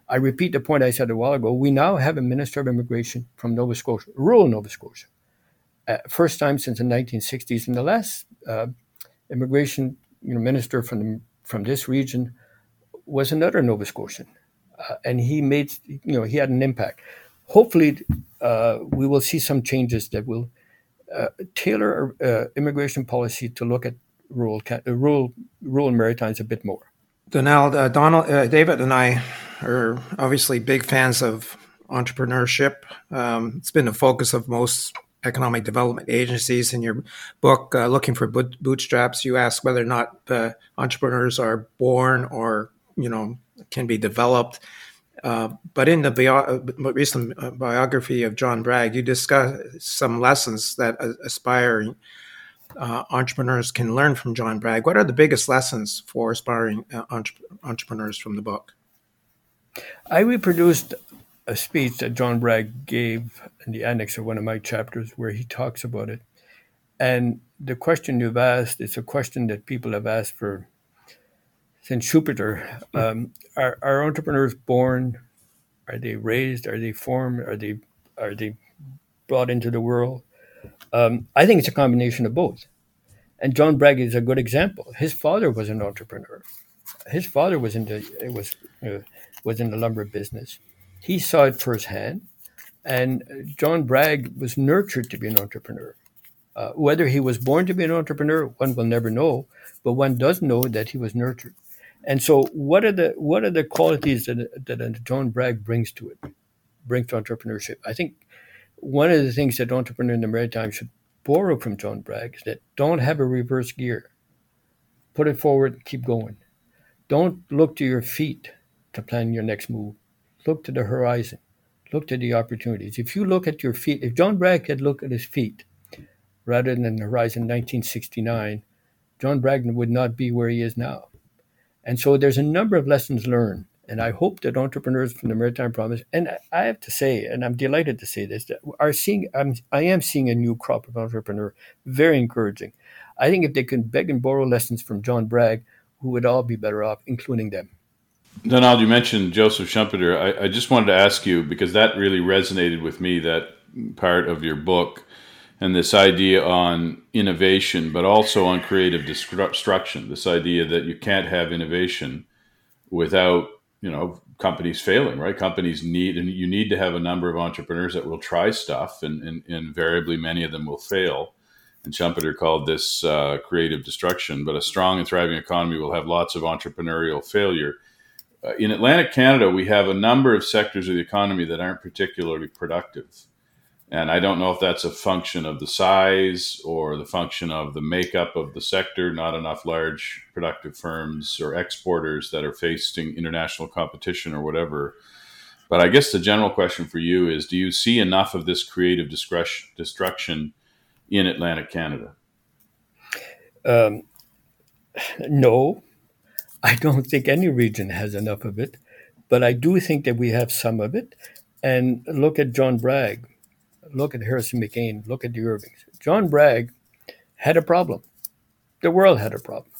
I repeat the point I said a while ago. We now have a Minister of Immigration from Nova Scotia, rural Nova Scotia. Uh, first time since the 1960s. And the last uh, immigration you know, minister from, the, from this region was another Nova Scotian. Uh, and he made, you know, he had an impact. Hopefully, uh, we will see some changes that will uh, tailor our uh, immigration policy to look at rural, rural, rural Maritimes a bit more. Donald, Donald, David, and I are obviously big fans of entrepreneurship. Um, it's been the focus of most economic development agencies. In your book, uh, Looking for Bootstraps, you ask whether or not uh, entrepreneurs are born or you know can be developed. Uh, but in the bio- recent uh, biography of John Bragg, you discuss some lessons that aspiring uh, entrepreneurs can learn from John Bragg. What are the biggest lessons for aspiring uh, entre- entrepreneurs from the book? I reproduced a speech that John Bragg gave in the annex of one of my chapters where he talks about it. And the question you've asked is a question that people have asked for since Schumpeter. Um, are, are entrepreneurs born? Are they raised? Are they formed? Are they are they brought into the world? Um, I think it's a combination of both. And John Bragg is a good example. His father was an entrepreneur. His father was in the was uh, was in the lumber business. He saw it firsthand, and John Bragg was nurtured to be an entrepreneur. Uh, whether he was born to be an entrepreneur, one will never know, but one does know that he was nurtured. And so, what are the what are the qualities that that John Bragg brings to it, brings to entrepreneurship? I think one of the things that entrepreneur in the maritime should borrow from John Bragg is that don't have a reverse gear. Put it forward, keep going. Don't look to your feet to plan your next move. Look to the horizon. Look to the opportunities. If you look at your feet, if John Bragg had looked at his feet rather than the horizon 1969, John Bragg would not be where he is now. And so there's a number of lessons learned. And I hope that entrepreneurs from the Maritime Province, and I have to say, and I'm delighted to say this, that are seeing, I'm, I am seeing a new crop of entrepreneur, very encouraging. I think if they can beg and borrow lessons from John Bragg, we would all be better off, including them. Donald, you mentioned Joseph Schumpeter. I, I, just wanted to ask you because that really resonated with me. That part of your book and this idea on innovation, but also on creative destruction. This idea that you can't have innovation without you know companies failing, right? Companies need and you need to have a number of entrepreneurs that will try stuff, and, and, and invariably many of them will fail. And Schumpeter called this uh, creative destruction. But a strong and thriving economy will have lots of entrepreneurial failure. Uh, in Atlantic Canada, we have a number of sectors of the economy that aren't particularly productive. And I don't know if that's a function of the size or the function of the makeup of the sector, not enough large productive firms or exporters that are facing international competition or whatever. But I guess the general question for you is do you see enough of this creative destruction in Atlantic Canada? Um, no, I don't think any region has enough of it, but I do think that we have some of it. and look at John Bragg, look at Harrison McCain, look at the Irvings. John Bragg had a problem. The world had a problem.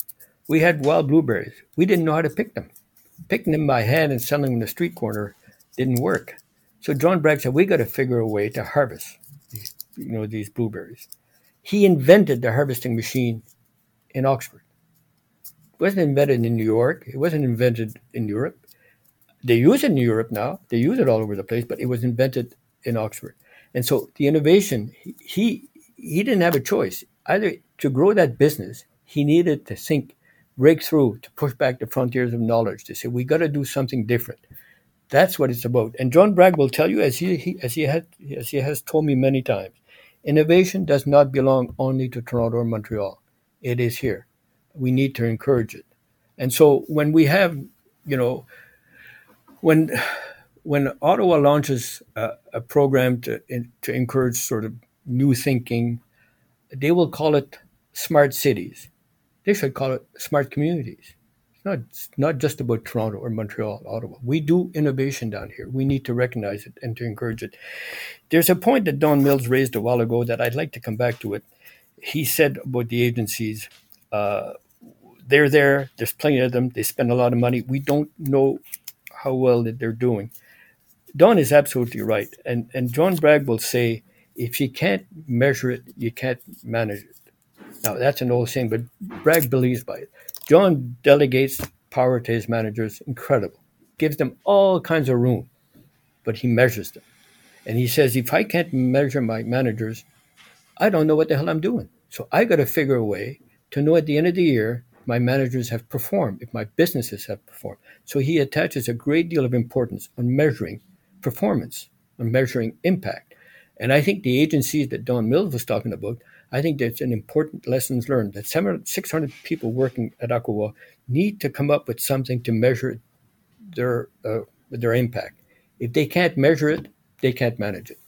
We had wild blueberries. We didn't know how to pick them. Picking them by hand and selling them in the street corner didn't work. So John Bragg said, "We got to figure a way to harvest these, you know, these blueberries." He invented the harvesting machine in Oxford. It wasn't invented in New York. It wasn't invented in Europe. They use it in Europe now. They use it all over the place, but it was invented in Oxford. And so the innovation, he he didn't have a choice. Either to grow that business, he needed to think, break through, to push back the frontiers of knowledge, to say, we got to do something different. That's what it's about. And John Bragg will tell you, as he, he, as he had as he has told me many times, innovation does not belong only to Toronto or Montreal. It is here. We need to encourage it. And so when we have, you know, when when Ottawa launches a, a program to in, to encourage sort of new thinking, they will call it smart cities. They should call it smart communities. It's not it's not just about Toronto or Montreal, Ottawa. We do innovation down here. We need to recognize it and to encourage it. There's a point that Don Mills raised a while ago that I'd like to come back to it. He said about the agencies. Uh, they're there. There's plenty of them. They spend a lot of money. We don't know how well that they're doing. Don is absolutely right, and and John Bragg will say, if you can't measure it, you can't manage it. Now that's an old saying, but Bragg believes by it. John delegates power to his managers, incredible, gives them all kinds of room, but he measures them, and he says, if I can't measure my managers, I don't know what the hell I'm doing. So I got to figure a way to know at the end of the year my managers have performed, if my businesses have performed. So he attaches a great deal of importance on measuring performance, on measuring impact. And I think the agencies that Don Mills was talking about, I think that's an important lessons learned that 600 people working at ACOA need to come up with something to measure their uh, their impact. If they can't measure it, they can't manage it.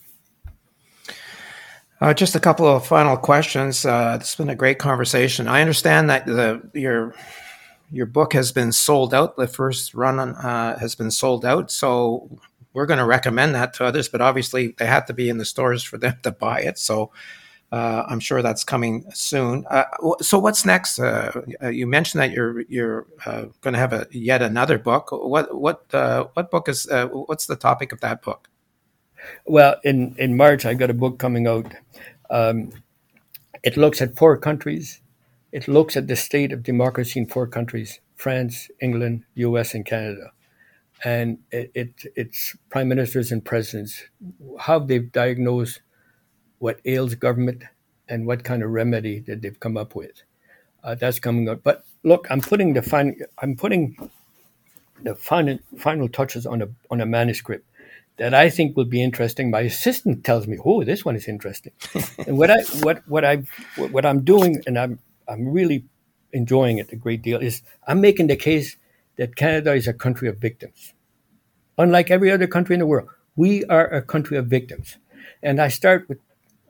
Uh, just a couple of final questions. Uh, it's been a great conversation. I understand that the your your book has been sold out. The first run uh, has been sold out, so we're going to recommend that to others. But obviously, they have to be in the stores for them to buy it. So uh, I'm sure that's coming soon. Uh, so what's next? Uh, you mentioned that you're you're going to have a yet another book. What what what book is? what's the topic of that book? Well, in, in March, I got a book coming out. Um, it looks at four countries. It looks at the state of democracy in four countries France, England, US, and Canada. And it, it, it's prime ministers and presidents, how they've diagnosed what ails government and what kind of remedy that they've come up with. Uh, that's coming up. But look, I'm putting the final, I'm putting the final final touches on a on a manuscript that I think will be interesting. My assistant tells me, "Oh, this one is interesting," and what I what what I what I'm doing, and I'm I'm really enjoying it a great deal, is I'm making the case that Canada is a country of victims. Unlike every other country in the world, we are a country of victims, and I start with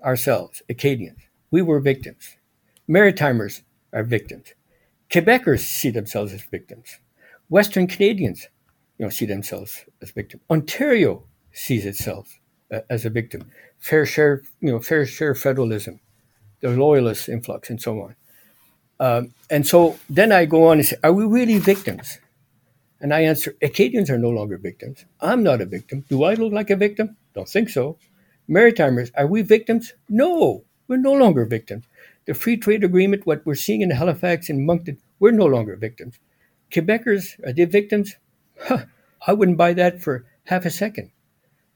ourselves, Acadians. We were victims. Maritimers are victims. Quebecers see themselves as victims. Western Canadians, you know, see themselves as victims. Ontario sees itself uh, as a victim. Fair share, you know, fair share federalism, the loyalist influx, and so on. Um, and so then I go on and say, are we really victims? And I answer, Acadians are no longer victims. I'm not a victim. Do I look like a victim? Don't think so. Maritimers, are we victims? No, we're no longer victims. The free trade agreement, what we're seeing in Halifax and Moncton, we're no longer victims. Quebecers, are they victims? Huh, I wouldn't buy that for half a second.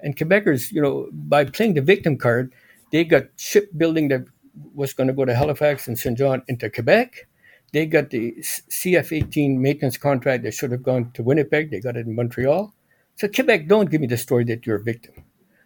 And Quebecers, you know, by playing the victim card, they got shipbuilding that was going to go to Halifax and Saint John into Quebec. They got the CF 18 maintenance contract that should have gone to Winnipeg. They got it in Montreal. So, Quebec, don't give me the story that you're a victim.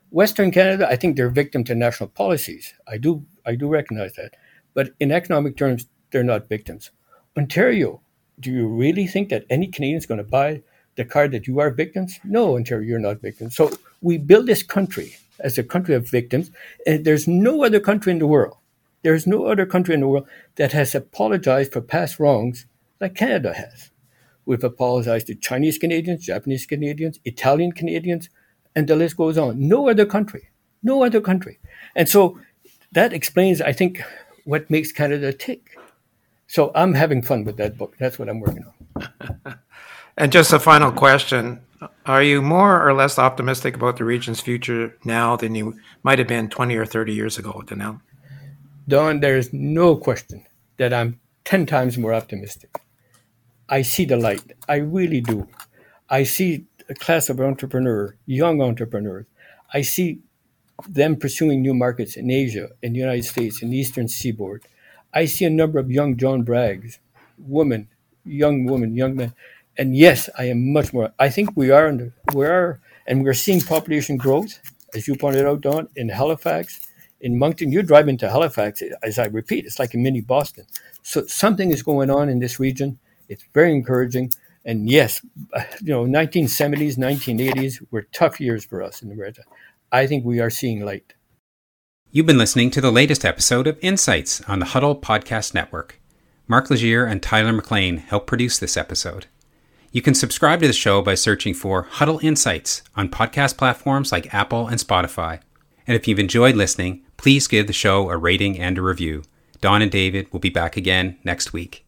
Western Canada, I think they're victim to national policies. I do, I do recognize that. But in economic terms, they're not victims. Ontario, do you really think that any Canadian is going to buy the card that you are victims? No, Ontario, you're not victims. So we build this country as a country of victims, and there's no other country in the world, there's no other country in the world that has apologized for past wrongs like Canada has. We've apologized to Chinese Canadians, Japanese Canadians, Italian Canadians, and the list goes on. No other country, no other country. And so that explains, I think, what makes Canada tick. So I'm having fun with that book. That's what I'm working on. and just a final question Are you more or less optimistic about the region's future now than you might have been 20 or 30 years ago, Donald? Don, there's no question that I'm 10 times more optimistic. I see the light. I really do. I see a class of entrepreneurs, young entrepreneurs. I see them pursuing new markets in Asia, in the United States, in the Eastern Seaboard. I see a number of young John Braggs, women, young women, young men. And yes, I am much more. I think we are, the, we are, and we're seeing population growth, as you pointed out, Don, in Halifax, in Moncton. You drive into Halifax, as I repeat, it's like a mini Boston. So something is going on in this region. It's very encouraging. And yes, you know, 1970s, 1980s were tough years for us in America. I think we are seeing light. You've been listening to the latest episode of Insights on the Huddle Podcast Network. Mark Legier and Tyler McLean help produce this episode. You can subscribe to the show by searching for Huddle Insights on podcast platforms like Apple and Spotify. And if you've enjoyed listening, please give the show a rating and a review. Don and David will be back again next week.